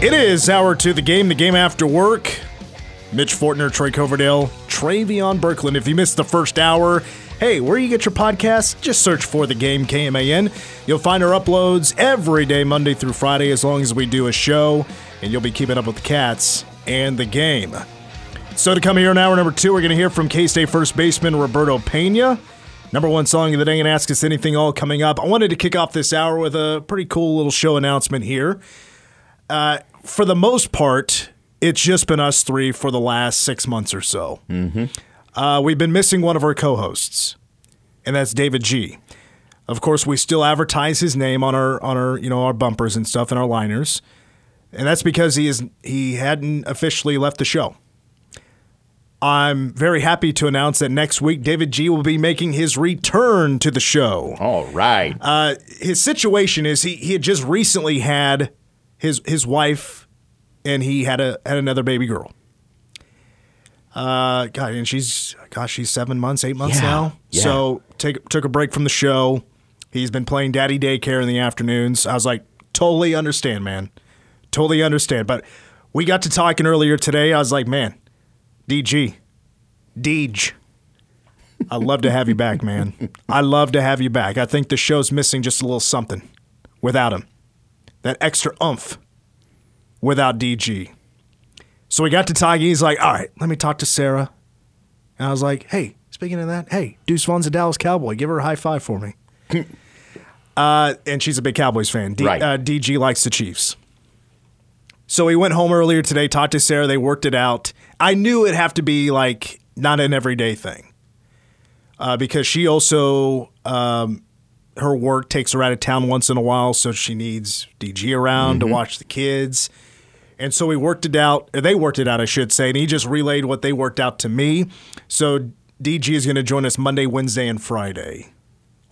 It is hour two, the game, the game after work. Mitch Fortner, Troy Coverdale, Travion Berkland. If you missed the first hour, hey, where you get your podcast, just search for the game KMAN. You'll find our uploads every day, Monday through Friday, as long as we do a show, and you'll be keeping up with the cats and the game. So to come here in hour number two, we're going to hear from K-State first baseman Roberto Pena. Number one song of the day and ask us anything all coming up. I wanted to kick off this hour with a pretty cool little show announcement here. Uh, for the most part, it's just been us three for the last six months or so. Mm-hmm. Uh, we've been missing one of our co-hosts, and that's David G. Of course, we still advertise his name on our on our you know our bumpers and stuff and our liners, and that's because he is he hadn't officially left the show. I'm very happy to announce that next week David G will be making his return to the show. All right. Uh, his situation is he he had just recently had his his wife, and he had a had another baby girl. Uh, God, and she's gosh, she's seven months, eight months Yeah, now. yeah. So take took a break from the show. He's been playing daddy daycare in the afternoons. I was like, totally understand, man, totally understand. But we got to talking earlier today. I was like, man, DG, Deej. I love to have you back, man. I love to have you back. I think the show's missing just a little something without him. That extra oomph without DG. So we got to talking. He's like, all right, let me talk to Sarah. And I was like, hey, speaking of that, hey, Deuce Vaughn's a Dallas Cowboy. Give her a high five for me. uh, and she's a big Cowboys fan. D- Right. uh, DG likes the Chiefs. So we went home earlier today, talked to Sarah. They worked it out. I knew it'd have to be like not an everyday thing uh, because she also um, her work takes her out of town once in a while, so she needs DG around to mm-hmm. watch the kids. And so we worked it out. or They worked it out, I should say, and he just relayed what they worked out to me. So DG is going to join us Monday, Wednesday, and Friday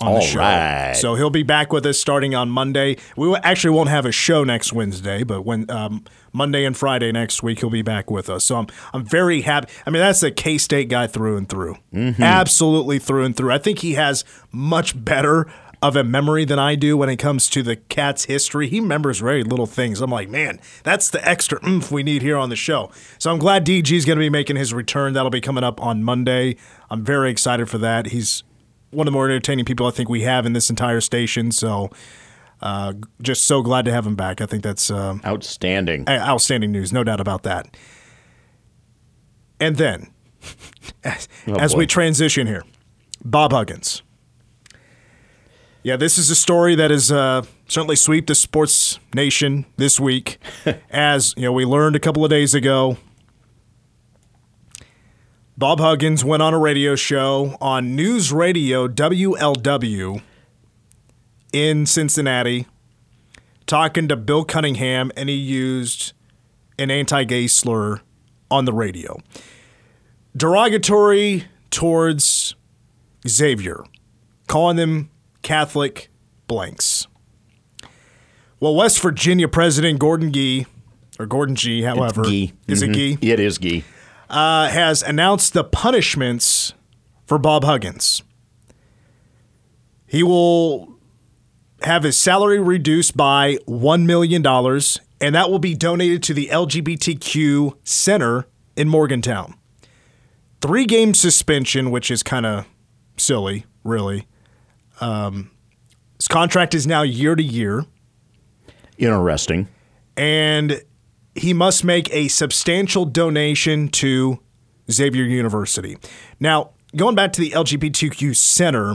on the show. right. So he'll be back with us starting on Monday. We actually won't have a show next Wednesday, but when um, Monday and Friday next week he'll be back with us. So I'm I'm very happy. I mean that's a K State guy through and through, mm-hmm. absolutely through and through. I think he has much better of a memory than I do when it comes to the Cats history. He remembers very little things. I'm like, man, that's the extra oomph we need here on the show. So I'm glad DG is going to be making his return. That'll be coming up on Monday. I'm very excited for that. He's one of the more entertaining people I think we have in this entire station. So, uh, just so glad to have him back. I think that's um, Outstanding. outstanding news, no doubt about that. And then, as, as we transition here, Bob Huggins. Yeah, this is a story that has uh, certainly swept the sports nation this week. as you know, we learned a couple of days ago, Bob Huggins went on a radio show on News Radio WLW in Cincinnati, talking to Bill Cunningham, and he used an anti-gay slur on the radio, derogatory towards Xavier, calling them Catholic blanks. Well, West Virginia President Gordon Gee, or Gordon G, however, Gee. is it Mhm. Gee? It is Gee. uh, has announced the punishments for Bob Huggins. He will have his salary reduced by $1 million, and that will be donated to the LGBTQ Center in Morgantown. Three game suspension, which is kind of silly, really. Um, his contract is now year to year, Interesting. and he must make a substantial donation to Xavier University. Now, going back to the LGBTQ Center,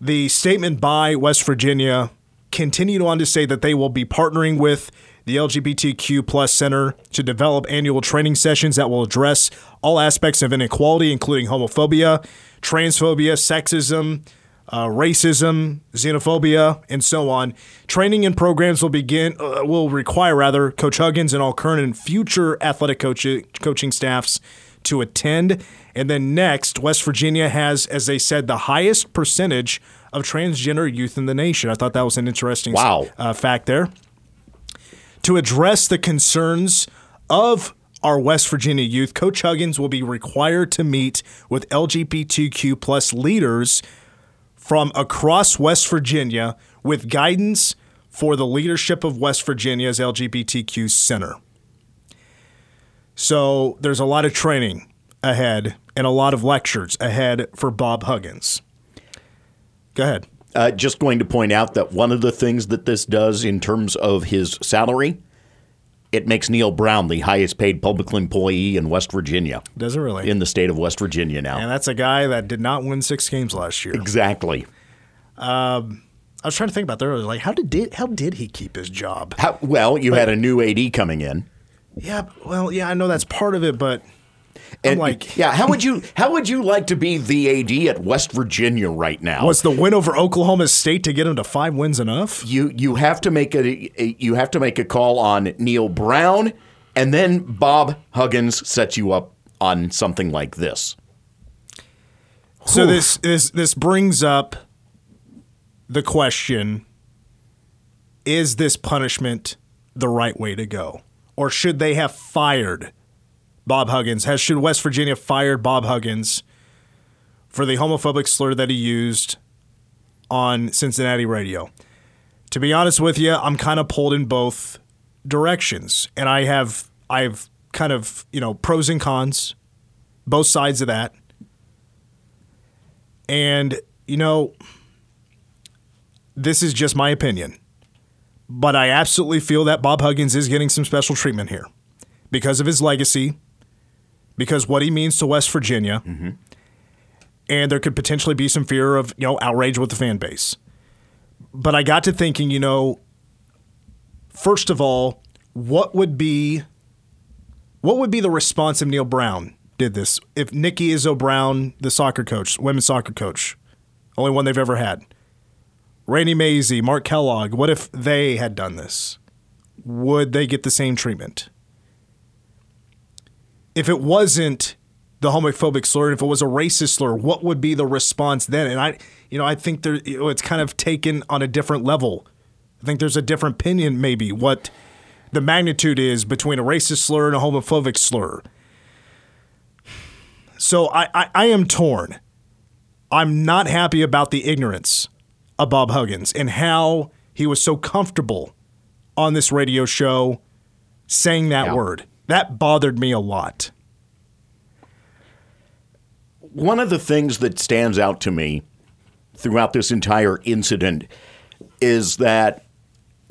the statement by West Virginia continued on to say that they will be partnering with the LGBTQ plus center to develop annual training sessions that will address all aspects of inequality, including homophobia, transphobia, sexism, uh, racism, xenophobia, and so on. Training and programs will begin uh, will require rather Coach Huggins and all current and future athletic coach- coaching staffs to attend. And then next, West Virginia has, as they said, the highest percentage of transgender youth in the nation. I thought that was an interesting Wow. uh, fact there. To address the concerns of our West Virginia youth, Coach Huggins will be required to meet with LGBTQ plus leaders from across West Virginia with guidance for the leadership of West Virginia's LGBTQ Center. So there's a lot of training ahead and a lot of lectures ahead for Bob Huggins. Go ahead. Uh, just going to point out that one of the things that this does in terms of his salary, it makes Neal Brown the highest paid public employee in West Virginia, Does it really? in the state of West Virginia now. and that's a guy that did not win six games last year. exactly. Um, I was trying to think about that. earlier. Like, how did, did how did he keep his job? How, well, you had a new AD coming in. Yeah, well, yeah, I know that's part of it, but I'm And like, yeah, how would you how would you like to be the AD at West Virginia right now? was the win over Oklahoma State to get him to five wins enough? you you have to make a, a you have to make a call on Neal Brown, and then Bob Huggins sets you up on something like this. So this this this brings up the question: Is this punishment the right way to go, or should they have fired Bob Huggins? Has should West Virginia fired Bob Huggins for the homophobic slur that he used on Cincinnati radio? To be honest with you, I'm kind of pulled in both directions, and I have I've kind of you know pros and cons, both sides of that. And, you know, this is just my opinion. But I absolutely feel that Bob Huggins is getting some special treatment here because of his legacy, because what he means to West Virginia. Mm-hmm. And there could potentially be some fear of, you know, outrage with the fan base. But I got to thinking, you know, first of all, what would be what would be the response if Neal Brown did this? If Nikki Izzo Brown, the soccer coach, women's soccer coach, only one they've ever had, Randy Mazey, Mark Kellogg, what if they had done this? Would they get the same treatment? If it wasn't the homophobic slur, if it was a racist slur, what would be the response then? And I, you know, I think there, you know, it's kind of taken on a different level. I think there's a different opinion, maybe what the magnitude is between a racist slur and a homophobic slur. So I, I, I am torn. I'm not happy about the ignorance of Bob Huggins and how he was so comfortable on this radio show saying that Yeah. word. That bothered me a lot. One of the things that stands out to me throughout this entire incident is that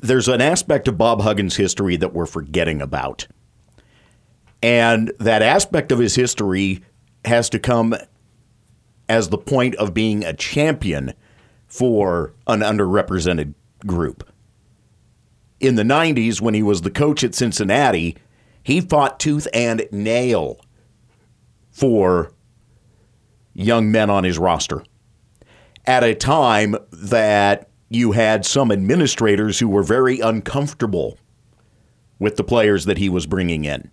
there's an aspect of Bob Huggins' history that we're forgetting about. And that aspect of his history has to come as the point of being a champion for an underrepresented group. In the 90s, when he was the coach at Cincinnati, he fought tooth and nail for young men on his roster at a time that you had some administrators who were very uncomfortable with the players that he was bringing in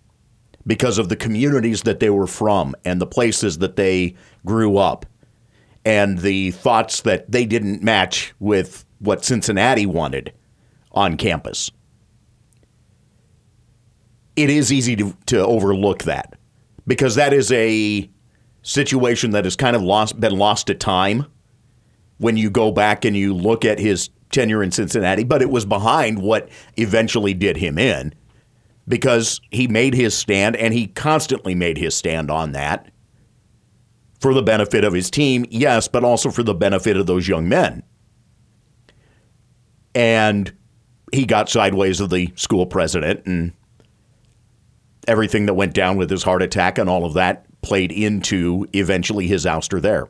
because of the communities that they were from and the places that they grew up and the thoughts that they didn't match with what Cincinnati wanted on campus. It is easy to, to overlook that because that is a situation that has kind of lost been lost to time when you go back and you look at his tenure in Cincinnati, but it was behind what eventually did him in because he made his stand and he constantly made his stand on that for the benefit of his team, yes, but also for the benefit of those young men. And he got sideways of the school president and everything that went down with his heart attack and all of that played into eventually his ouster there.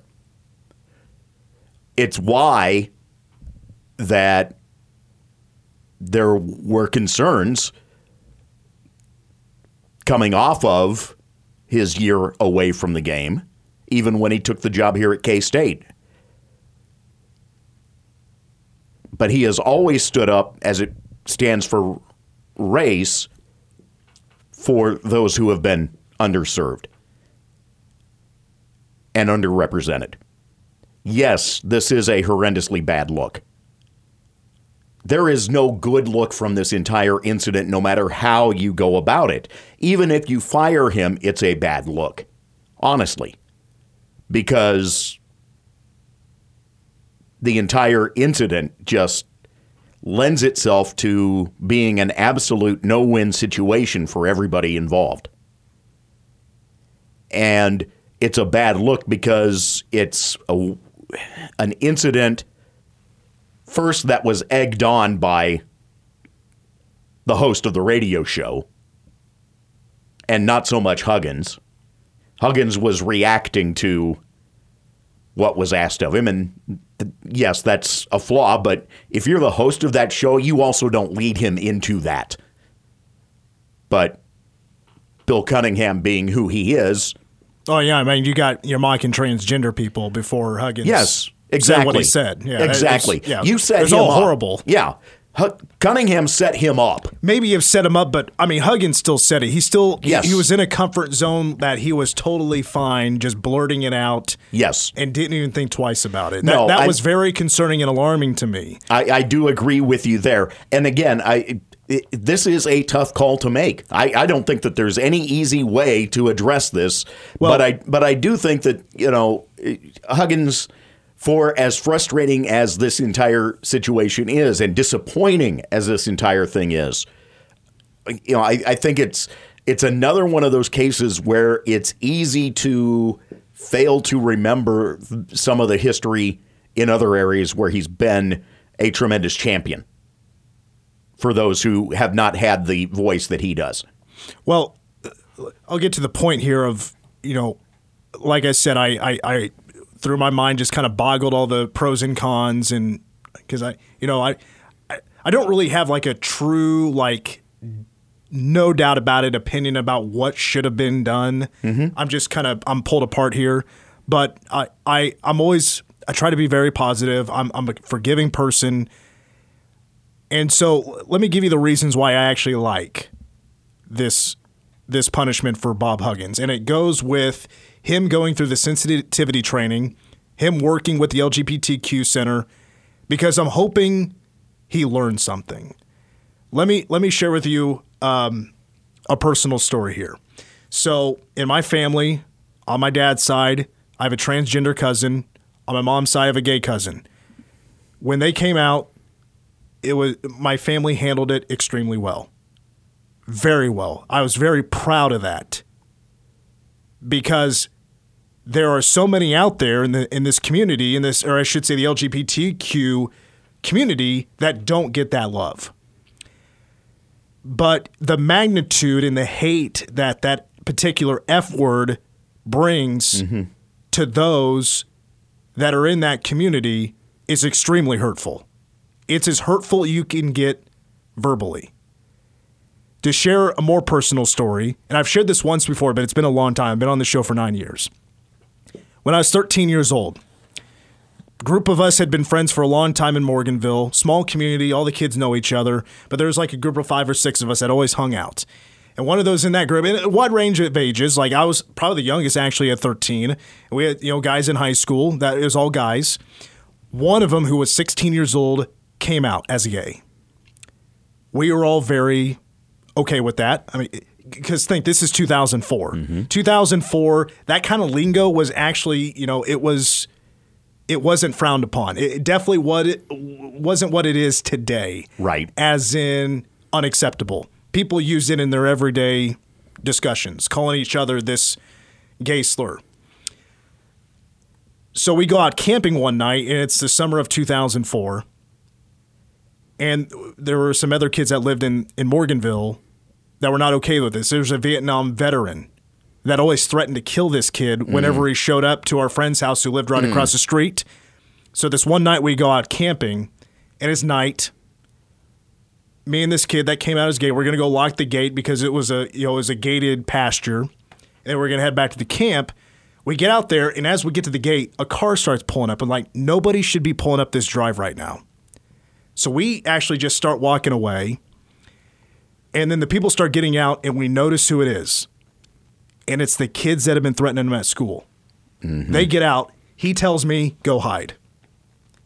It's why that there were concerns coming off of his year away from the game, even when he took the job here at K State. But he has always stood up as it stands for race for those who have been underserved and underrepresented. Yes, this is a horrendously bad look. There is no good look from this entire incident, no matter how you go about it. Even if you fire him, it's a bad look. Honestly. Because the entire incident just lends itself to being an absolute no win situation for everybody involved. And it's a bad look because it's a, an incident first that was egged on by the host of the radio show and not so much Huggins. Huggins was reacting to what was asked of him and th- yes, that's a flaw, but if you're the host of that show, you also don't lead him into that. But Bill Cunningham being who he is, Oh yeah, I mean you got you're mocking transgender people before Huggins. Yes, said exactly. what he said. Yeah, exactly. yeah, You set it's him all horrible. Yeah, Cunningham set him up. Maybe you've set him up, but I mean Huggins still said it. He still Yes. he, was in a comfort zone that he was totally fine, just blurting it out. Yes. and didn't even think twice about it. That, No, that I- was very concerning and alarming to me. I, I do agree with you there. And again, I this is a tough call to make. I, I don't think that there's any easy way to address this. Well- but I but I do think that you know Huggins, for as frustrating as this entire situation is, and disappointing as this entire thing is, you know, I, I think it's it's another one of those cases where it's easy to fail to remember some of the history in other areas where he's been a tremendous champion for those who have not had the voice that he does. Well, I'll get to the point here of you know, like I said, I I, I through my mind just kind of boggled all the pros and cons, and because I you know I, I I don't really have like a true like no doubt about it opinion about what should have been done. Mm-hmm. I'm just kind of I'm pulled apart here, but I I I'm always I try to be very positive. I'm I'm a forgiving person. And so let me give you the reasons why I actually like this this punishment for Bob Huggins. And it goes with him going through the sensitivity training, him working with the LGBTQ center because I'm hoping he learned something. Let me let me share with you um, a personal story here. So, in my family, on my dad's side, I have a transgender cousin. On my mom's side, I have a gay cousin. When they came out, it was my family handled it extremely well. Very well. I was very proud of that. Because there are so many out there in the in this community, in this or I should say the LGBTQ community that don't get that love. But the magnitude and the hate that that particular F word brings mm-hmm. to those that are in that community is extremely hurtful. It's as hurtful you can get verbally. To share a more personal story, and I've shared this once before, but it's been a long time. I've been on the show for nine years. When I was 13 years old, group of us had been friends for a long time in Morganville, small community, all the kids know each other, but there was like a group of five or six of us that always hung out. And one of those in that group, and a wide range of ages, like I was probably the youngest actually at 13. We had, you know, guys in high school, that was all guys. One of them, who was 16 years old, came out as gay. We were all very okay with that. I mean, because think this is 2004. 2004, that kind of lingo was actually, you know, it was it wasn't frowned upon. It definitely what it wasn't what it is today. Right. As in unacceptable. People use it in their everyday discussions, calling each other this gay slur. So we go out camping one night, and it's the summer of 2004. And there were some other kids that lived in, in Morganville that were not okay with this. There was a Vietnam veteran that always threatened to kill this kid whenever mm. he showed up to our friend's house who lived right mm. across the street. So this one night we go out camping, and it's night. Me and this kid that came out as gay, we're gonna go lock the gate because it was a you know it was a gated pasture, and we're gonna head back to the camp. We get out there, and as we get to the gate, a car starts pulling up, and like nobody should be pulling up this drive right now. So we actually just start walking away, and then the people start getting out, and we notice who it is, and it's the kids that have been threatening him at school. Mm-hmm. They get out. He tells me, "Go hide."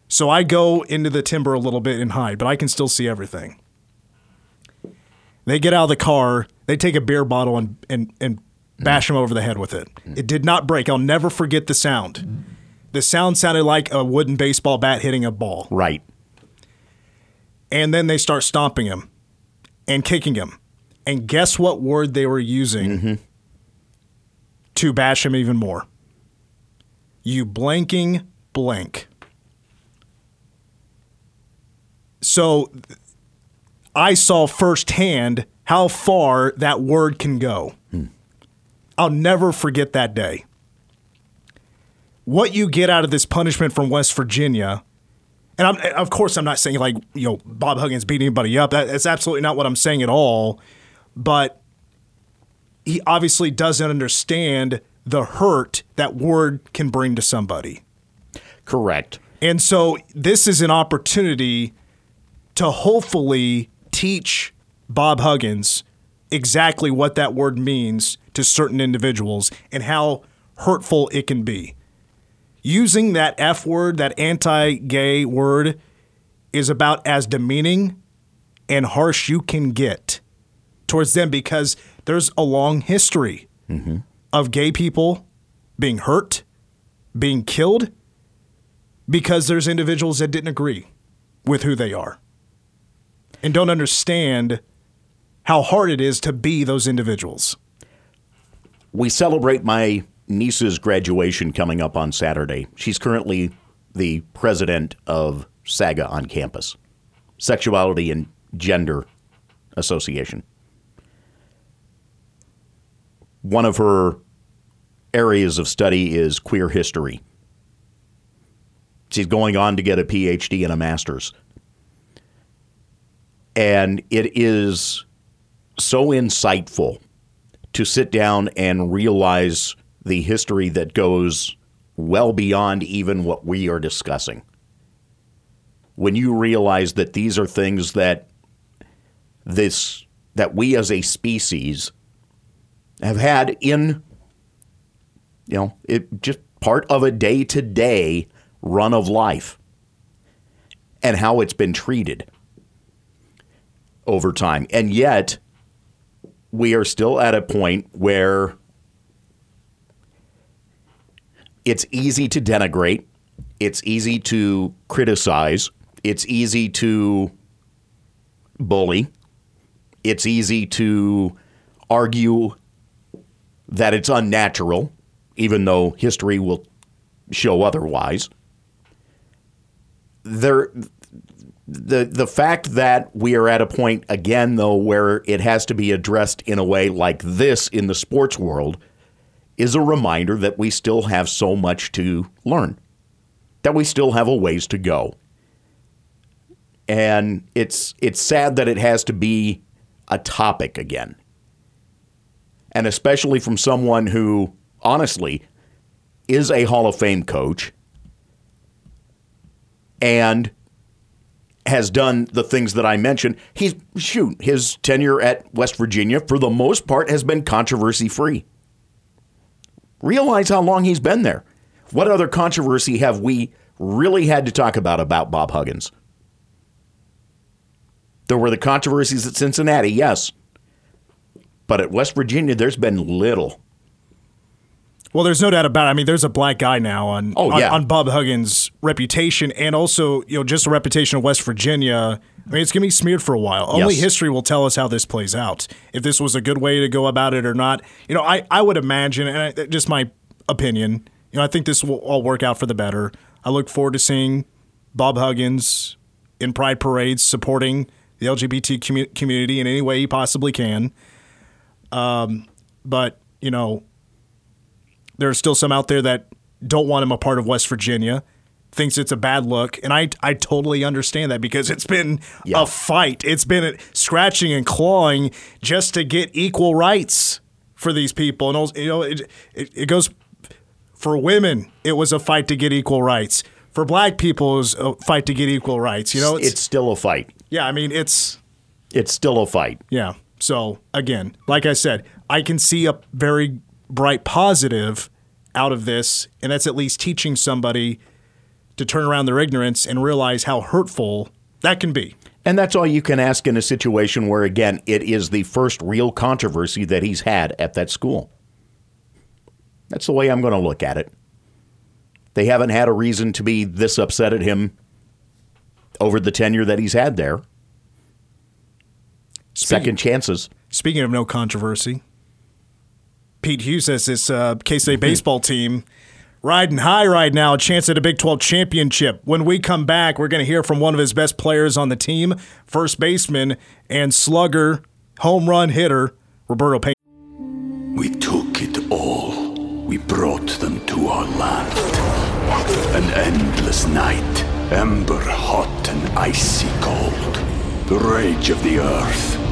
So I go into the timber a little bit and hide, but I can still see everything. They get out of the car. They take a beer bottle and and, and mm. bash him over the head with it. Mm. It did not break. I'll never forget the sound. The sound sounded like a wooden baseball bat hitting a ball. Right. And then they start stomping him and kicking him. And guess what word they were using mm-hmm. to bash him even more? You blanking blank. So I saw firsthand how far that word can go. Hmm. I'll never forget that day. What you get out of this punishment from West Virginia and I'm, of course, I'm not saying like you know Bob Huggins beat anybody up. That, that's absolutely not what I'm saying at all. But he obviously doesn't understand the hurt that word can bring to somebody. Correct. And so this is an opportunity to hopefully teach Bob Huggins exactly what that word means to certain individuals and how hurtful it can be. Using that F word, that anti gay word, is about as demeaning and harsh you can get towards them because there's a long history mm-hmm. of gay people being hurt, being killed, because there's individuals that didn't agree with who they are and don't understand how hard it is to be those individuals. We celebrate my niece's graduation coming up on Saturday. She's currently the president of SAGA on campus, Sexuality and Gender Association. One of her areas of study is queer history. She's going on to get a PhD and a master's. And it is so insightful to sit down and realize the history that goes well beyond even what we are discussing. When you realize that these are things that this that we as a species have had in you know, it just part of a day-to-day run of life and how it's been treated over time. And yet we are still at a point where it's easy to denigrate, it's easy to criticize, it's easy to bully, it's easy to argue that it's unnatural, even though history will show otherwise. There, the the fact that we are at a point again though where it has to be addressed in a way like this in the sports world is a reminder that we still have so much to learn that we still have a ways to go and it's it's sad that it has to be a topic again and especially from someone who honestly is a Hall of Fame coach and has done the things that I mentioned. He's shoot, his tenure at West Virginia for the most part has been controversy free. Realize how long he's been there. What other controversy have we really had to talk about about Bob Huggins? There were the controversies at Cincinnati, yes. But at West Virginia there's been little. Well, there's no doubt about it. I mean, there's a black guy now on Oh, on, yeah. on Bob Huggins' reputation and also, you know, just the reputation of West Virginia. I mean, it's going to be smeared for a while. Only history will tell us how this plays out. If this was a good way to go about it or not. You know, I, I would imagine, and I, just my opinion, you know, I think this will all work out for the better. I look forward to seeing Bob Huggins in Pride parades supporting the LGBT commu- community in any way he possibly can. Um, but, you know, there's still some out there that don't want him a part of West Virginia, thinks it's a bad look, and I I totally understand that because it's been Yeah. a fight. It's been a scratching and clawing just to get equal rights for these people, and also, you know it, it it goes for women. It was a fight to get equal rights. For black people, it was a fight to get equal rights. You know, it's still a fight. yeah. I mean, it's It's still a fight. yeah. So again, like I said, I can see a very bright positive out of this, and that's at least teaching somebody to turn around their ignorance and realize how hurtful that can be. And that's all you can ask in a situation where, again, it is the first real controversy that he's had at that school. That's the way I'm going to look at it. They haven't had a reason to be this upset at him over the tenure that he's had there. Second chances. Speaking of no controversy, Pete Hughes says this uh, K State baseball team riding high right now, a chance at a Big 12 championship. When we come back, we're going to hear from one of his best players on the team, first baseman and slugger, home run hitter, Roberto Pena. We took it all. We brought them to our land. An endless night, ember hot and icy cold. The rage of the earth.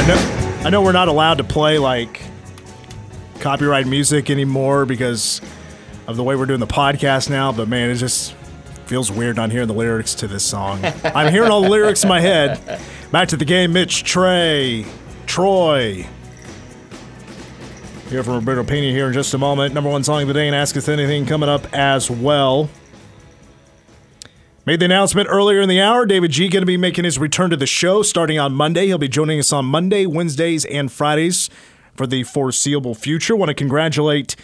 I know, I know we're not allowed to play like copyright music anymore because of the way we're doing the podcast now. But man, it just feels weird not hearing the lyrics to this song. I'm hearing all the lyrics in my head. Back to the game, Mitch, Trey, Troy. Hear from Roberto Pena here in just a moment. Number one song of the day and Ask Us Anything coming up as well. Made the announcement earlier in the hour. David G going to be making his return to the show starting on Monday. He'll be joining us on Monday, Wednesdays, and Fridays for the foreseeable future. Want to congratulate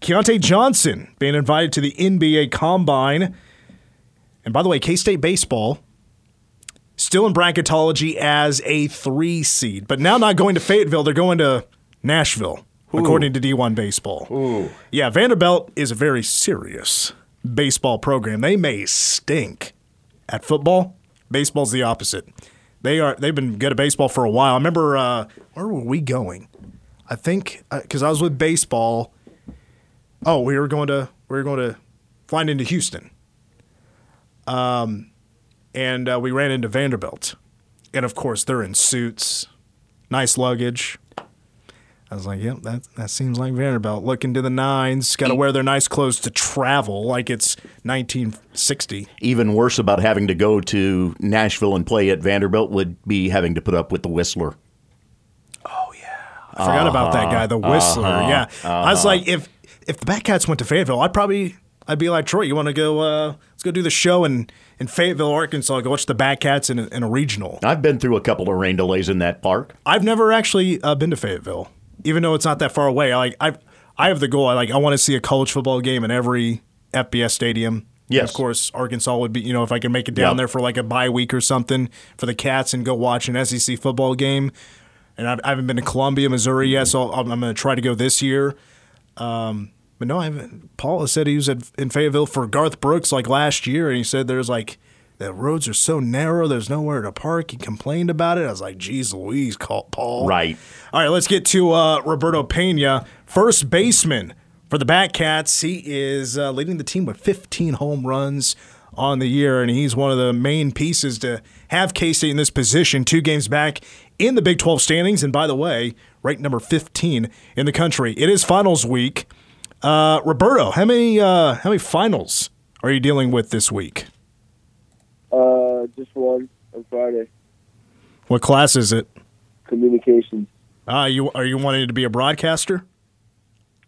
Keyontae Johnson being invited to the NBA Combine. And by the way, K State baseball still in bracketology as a three seed, but now not going to Fayetteville. They're going to Nashville, according to D1 Baseball. Ooh. Yeah, Vanderbilt is a very serious baseball program. They may stink at football. Baseball's the opposite. They are. They've been good at baseball for a while. I remember uh, where were we going? I think because I was with baseball. Oh, we were going to we were going to flying into Houston Um, and uh, we ran into Vanderbilt. And of course, they're in suits, nice luggage. I was like, yep, that, that seems like Vanderbilt. Looking to the nines, got to wear their nice clothes to travel like it's 1960. Even worse about having to go to Nashville and play at Vanderbilt would be having to put up with the Whistler. Oh, yeah. I forgot about that guy, the Whistler. Yeah, I was like, if if the Batcats went to Fayetteville, I'd probably I'd be like Troy. You want to go? Uh, let's go do the show in in Fayetteville, Arkansas. Go watch the Batcats in a, in a regional. I've been through a couple of rain delays in that park. I've never actually uh, been to Fayetteville, even though it's not that far away. I like I I have the goal. I like I want to see a college football game in every FBS stadium. And Yes. of course, Arkansas would be. You know, if I can make it down Yep. there for like a bye week or something for the Cats and go watch an SEC football game. And I've, I haven't been to Columbia, Missouri yet, so I'm, I'm going to try to go this year. Um, but no, I haven't. Paul has said he was at, in Fayetteville for Garth Brooks like last year, and he said there's like the roads are so narrow, there's nowhere to park. He complained about it. I was like, geez Louise, call Paul. Right. All right, let's get to uh, Roberto Pena, first baseman for the Batcats. He is uh, leading the team with 15 home runs on the year, and he's one of the main pieces to have K State in this position. Two games back in the Big 12 standings, and by the way, ranked number 15 in the country. It is finals week. Uh, Roberto, how many uh, how many finals are you dealing with this week? Uh, just one on Friday. What class is it? Communications. Uh, you are you wanting to be a broadcaster?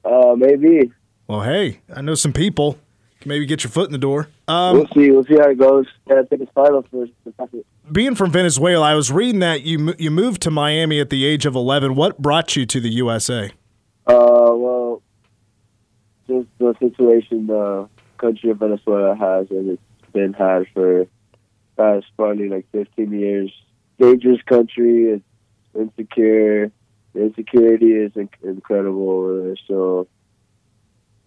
Uh, maybe. Well, hey, I know some people. Can maybe get your foot in the door. Um, we'll see. We'll see how it goes. Gotta take his finals first. being from Venezuela, I was reading that you you moved to Miami at the age of 11. What brought you to the USA? Uh, well, just the situation the country of Venezuela has, and it's been had for past probably like 15 years. Dangerous country. It's insecure. The insecurity is inc- incredible. So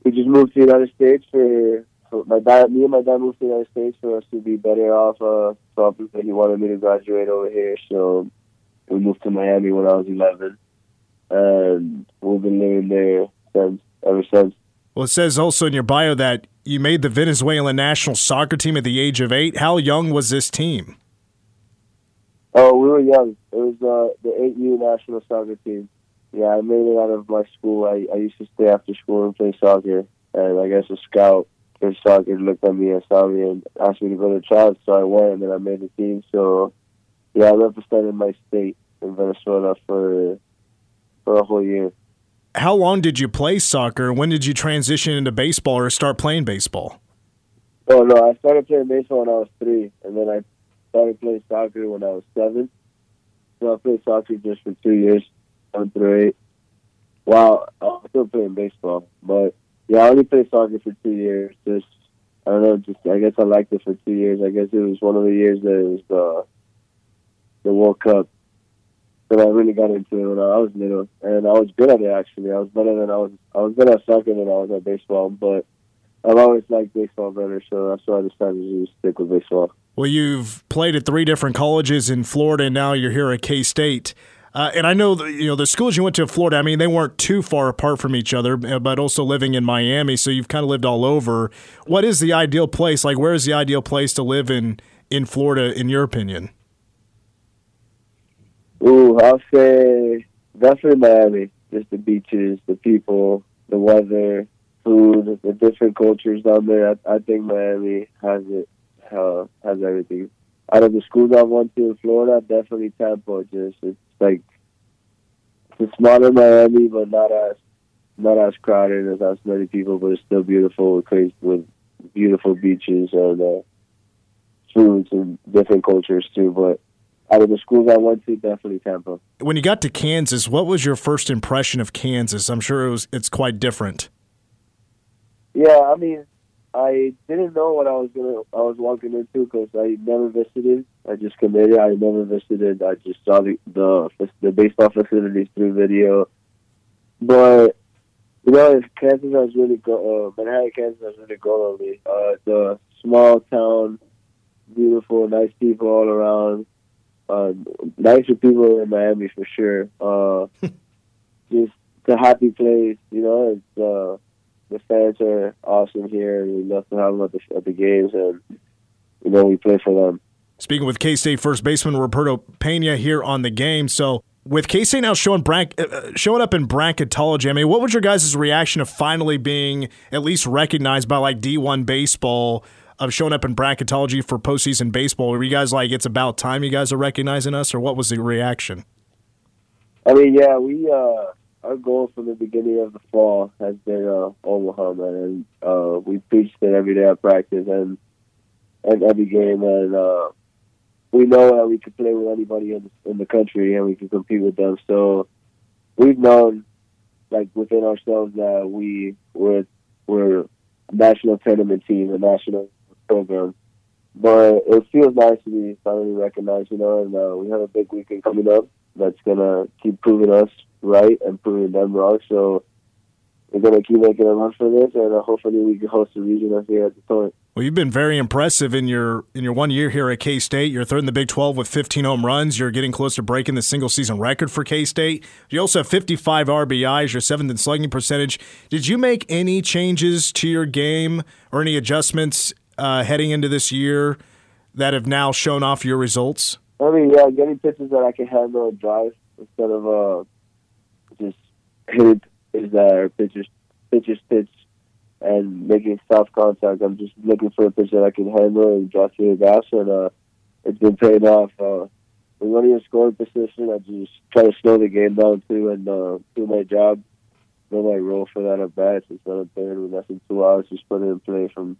we just moved to the United States for, for my dad. Me and my dad moved to the United States for us to be better off. Uh, probably he wanted me to graduate over here, so we moved to Miami when I was 11, and we've been living there since ever since. Well, it says also in your bio that you made the Venezuelan national soccer team at the age of eight. How young was this team? Oh, we were young. It was uh, the 8U national soccer team. Yeah, I made it out of my school. I, I used to stay after school and play soccer. And I guess a scout in soccer looked at me and saw me and asked me to go to trials. So I went and I made the team. So, yeah, I represented my state in Venezuela for for a whole year. How long did you play soccer? When did you transition into baseball or start playing baseball? Oh, no, I started playing baseball when I was three. And then I started playing soccer when I was seven. So I played soccer just for two years, seven through eight. Wow, I was still playing baseball, but yeah, I only played soccer for two years. Just I don't know, just I guess I liked it for two years. I guess it was one of the years that it was the the World Cup that I really got into when I was little, and I was good at it. Actually, I was better than I was. I was better at soccer than I was at baseball, but I've always liked baseball better, so that's why I decided to stick with baseball. Well, you've played at three different colleges in Florida, and now you're here at K State. Uh, and I know the, you know the schools you went to in Florida. I mean, they weren't too far apart from each other, uh, but also living in Miami, so you've kind of lived all over. What is the ideal place? Like, where is the ideal place to live in in Florida, in your opinion? Ooh, I'll say definitely Miami. Just the beaches, the people, the weather, food, the different cultures down there. I, I think Miami has it, uh, has everything. Out of the schools I've went to in Florida, definitely Tampa. Just it's like it's smaller Miami, but not as not as crowded as as many people, but it's still beautiful with with beautiful beaches and uh, foods and different cultures too. But out of the schools I went to, definitely Tampa. When you got to Kansas, what was your first impression of Kansas? I'm sure it was it's quite different. Yeah, I mean, I didn't know what I was gonna I was walking into because I never visited. I just committed. I never visited. I just saw the the, the baseball facilities through video. But you know, Kansas has really go. Uh, Manhattan, Kansas has really grown on me. Uh, it's a small town, beautiful, nice people all around. Uh, nicer people in Miami for sure. Uh, just a happy place. You know, it's. Uh, the fans are awesome here, and we love to have them at the, at the games, and you know we play for them. Speaking with K State first baseman Roberto Pena here on the game, so with K State now showing uh, showing up in bracketology, I mean, what was your guys' reaction of finally being at least recognized by like D1 baseball? Of showing up in bracketology for postseason baseball, were you guys like, it's about time you guys are recognizing us, or what was the reaction? I mean, yeah, we uh, our goal from the beginning of the fall has been uh, Omaha, man, and uh, we preached it every day at practice and and every game, and uh, we know that we can play with anybody in the, in the country and we can compete with them. So we've known, like within ourselves, that we we're we're national tournament team, a national program. But it feels nice to be finally recognized, you know, and uh, we have a big weekend coming up that's gonna keep proving us right and proving them wrong. So we're gonna keep making a run for this, and uh, hopefully we can host a region up here at the point. Well, you've been very impressive in your in your one year here at K State. You're third in the Big 12 with 15 home runs. You're getting close to breaking the single season record for K State. You also have 55 RBIs. You're seventh in slugging percentage. Did you make any changes to your game or any adjustments uh, heading into this year that have now shown off your results? I mean, yeah, getting pitches that I can handle and drive instead of uh, just hitting pitches that are pitchers, pitchers pitch and making soft contact. I'm just looking for a pitch that I can handle and drive through the gas, and uh, it's been paying off. Uh, when running a scoring position, I just try to slow the game down too and uh, do my job, know my role for that at bat. Instead of playing with than two hours, just put it in play from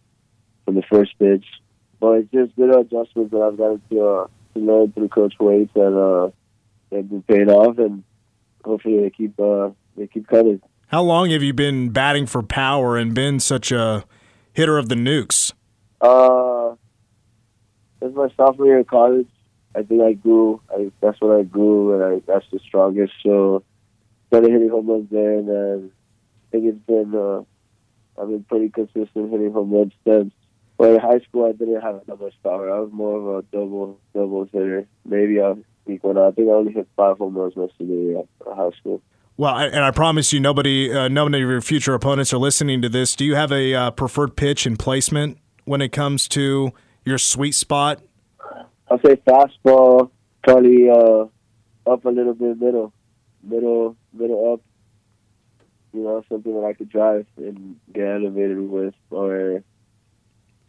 from the first pitch. But it's just good adjustments that I've got to uh, to learn through Coach Wates, that uh, they've been paying off, and hopefully they keep uh, they keep coming. How long have you been batting for power and been such a hitter of the nukes? Uh, it's my sophomore year in college. I think I grew. I, that's when I grew, and I, that's the strongest. So started hitting home runs there, and then I think it's been. Uh, I've been pretty consistent hitting home runs since. But in high school, I didn't have that much power. I was more of a double double hitter. Maybe I'll speak one. I think I only hit five home runs most of the year at high school. Well, I- and I promise you, nobody, uh, none of your future opponents are listening to this. Do you have a uh, preferred pitch and placement when it comes to your sweet spot? I'll say fastball, probably uh, up a little bit, middle, middle, middle up. You know, something that I could drive and get elevated with, or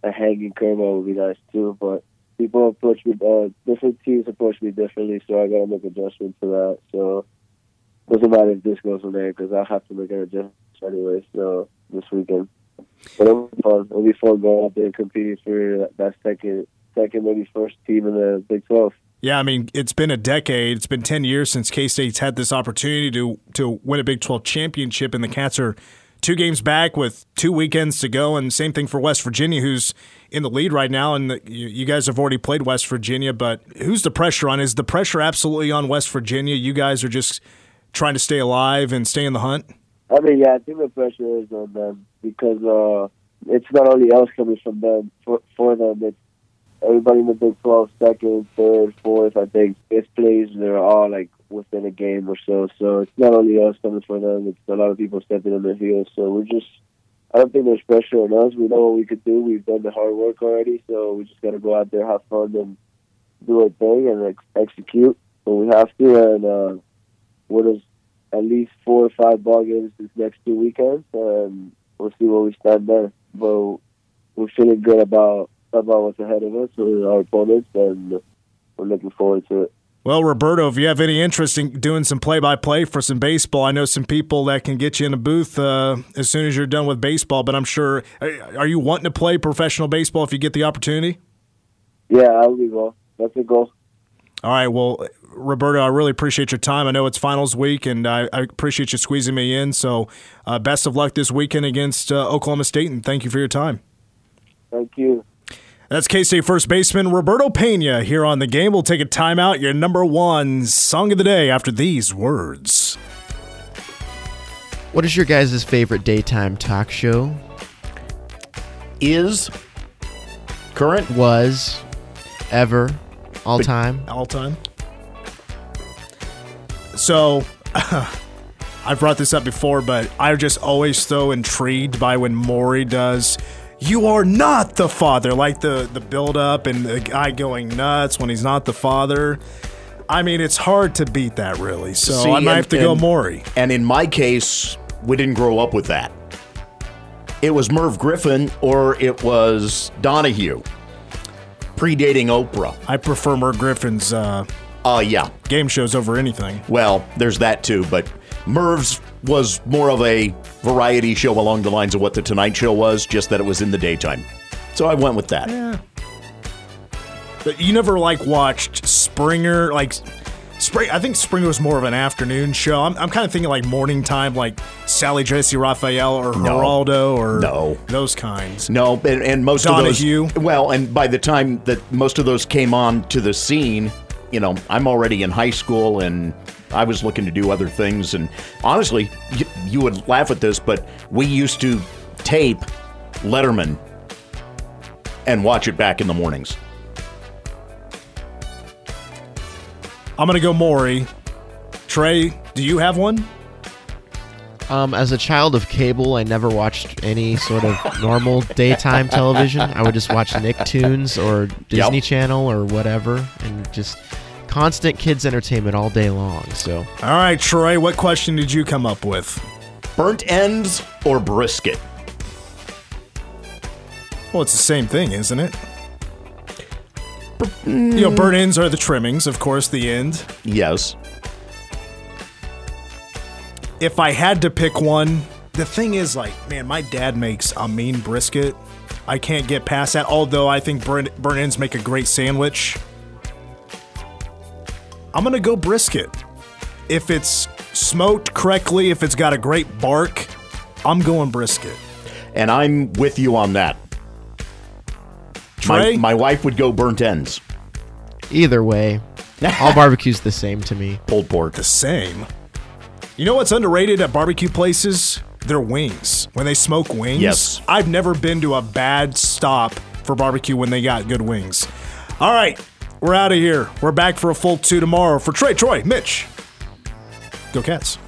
a hanging curveball would be nice too. But people approach me, uh, different teams approach me differently, so I got to make adjustments to that. So doesn't matter if this goes from there because I'll have to make an adjustment anyway. So this weekend, but it'll be fun. It'll be fun going out there and competing for that, that second, second maybe first team in the Big Twelve. Yeah, I mean, it's been a decade. It's been 10 years since K State's had this opportunity to, to win a Big 12 championship, and the Cats are two games back with two weekends to go. And same thing for West Virginia, who's in the lead right now. And the, you, you guys have already played West Virginia, but who's the pressure on? Is the pressure absolutely on West Virginia? You guys are just trying to stay alive and stay in the hunt? I mean, yeah, I think the pressure is on them because uh, it's not only us coming from them for, for them. It's everybody in the Big 12, second, third, fourth. I think fifth place. They're all like within a game or so. So it's not only us coming for them. It's a lot of people stepping on their heels. So we're just. I don't think there's pressure on us. We know what we could do. We've done the hard work already. So we just got to go out there, have fun, and do our thing and ex- execute when we have to. And uh, what is at least four or five ball games this next two weekends, and we'll see where we stand there. But we're feeling good about about what's ahead of us with our opponents, and we're looking forward to it. Well, Roberto, if you have any interest in doing some play-by-play for some baseball, I know some people that can get you in a booth uh, as soon as you're done with baseball. But I'm sure, are you wanting to play professional baseball if you get the opportunity? Yeah, I'll be well. That's a goal. All right. Well, Roberto, I really appreciate your time. I know it's finals week, and I, I appreciate you squeezing me in. So, uh, best of luck this weekend against uh, Oklahoma State, and thank you for your time. Thank you. That's K State first baseman Roberto Pena here on the game. We'll take a timeout. Your number one song of the day after these words. What is your guys' favorite daytime talk show? Is current Was ever all time? All time. So, I've brought this up before, but I'm just always so intrigued by when Maury does. You are not the father, like the the build up and the guy going nuts when he's not the father. I mean, it's hard to beat that, really. So See, I might and- have to go and- Maury. And in my case, we didn't grow up with that. It was Merv Griffin or it was Donahue, predating Oprah. I prefer Merv Griffin's uh, Uh, yeah. game shows over anything. Well, there's that too, but Merv's was more of a variety show along the lines of what the Tonight Show was, just that it was in the daytime. So I went with that. Yeah. But you never like watched Springer, like Spring. I think Springer was more of an afternoon show. I'm, I'm kind of thinking like morning time, like Sally Jessy Raphael or No. Geraldo or No. those kinds. No, and, and most Donahue. of those. Well, and by the time that most of those came on to the scene, you know, I'm already in high school and I was looking to do other things. And honestly, you, you would laugh at this, but we used to tape Letterman and watch it back in the mornings. I'm gonna go Maury. Trey, do you have one? Um, as a child of cable, I never watched any sort of normal daytime television. I would just watch Nicktoons or Disney Yep. Channel or whatever, and just constant kids entertainment all day long. So All right, Troy, what question did you come up with? Burnt ends or brisket? Well, it's the same thing, isn't it? You know, mm. burnt ends are the trimmings, of course, the end. Yes. If I had to pick one, the thing is, like, man, my dad makes a mean brisket. I can't get past that, although I think burnt, burnt ends make a great sandwich. I'm going to go brisket. If it's smoked correctly, if it's got a great bark, I'm going brisket. And I'm with you on that. Trey? My, my wife would go burnt ends. either way, all barbecue's the same to me. Pulled pork. the same. You know what's underrated at barbecue places? Their wings. When they smoke wings. Yes. I've never been to a bad stop for barbecue when they got good wings. All right, we're out of here. We're back for a full two tomorrow. For Trey, Troy, Mitch. Go Cats.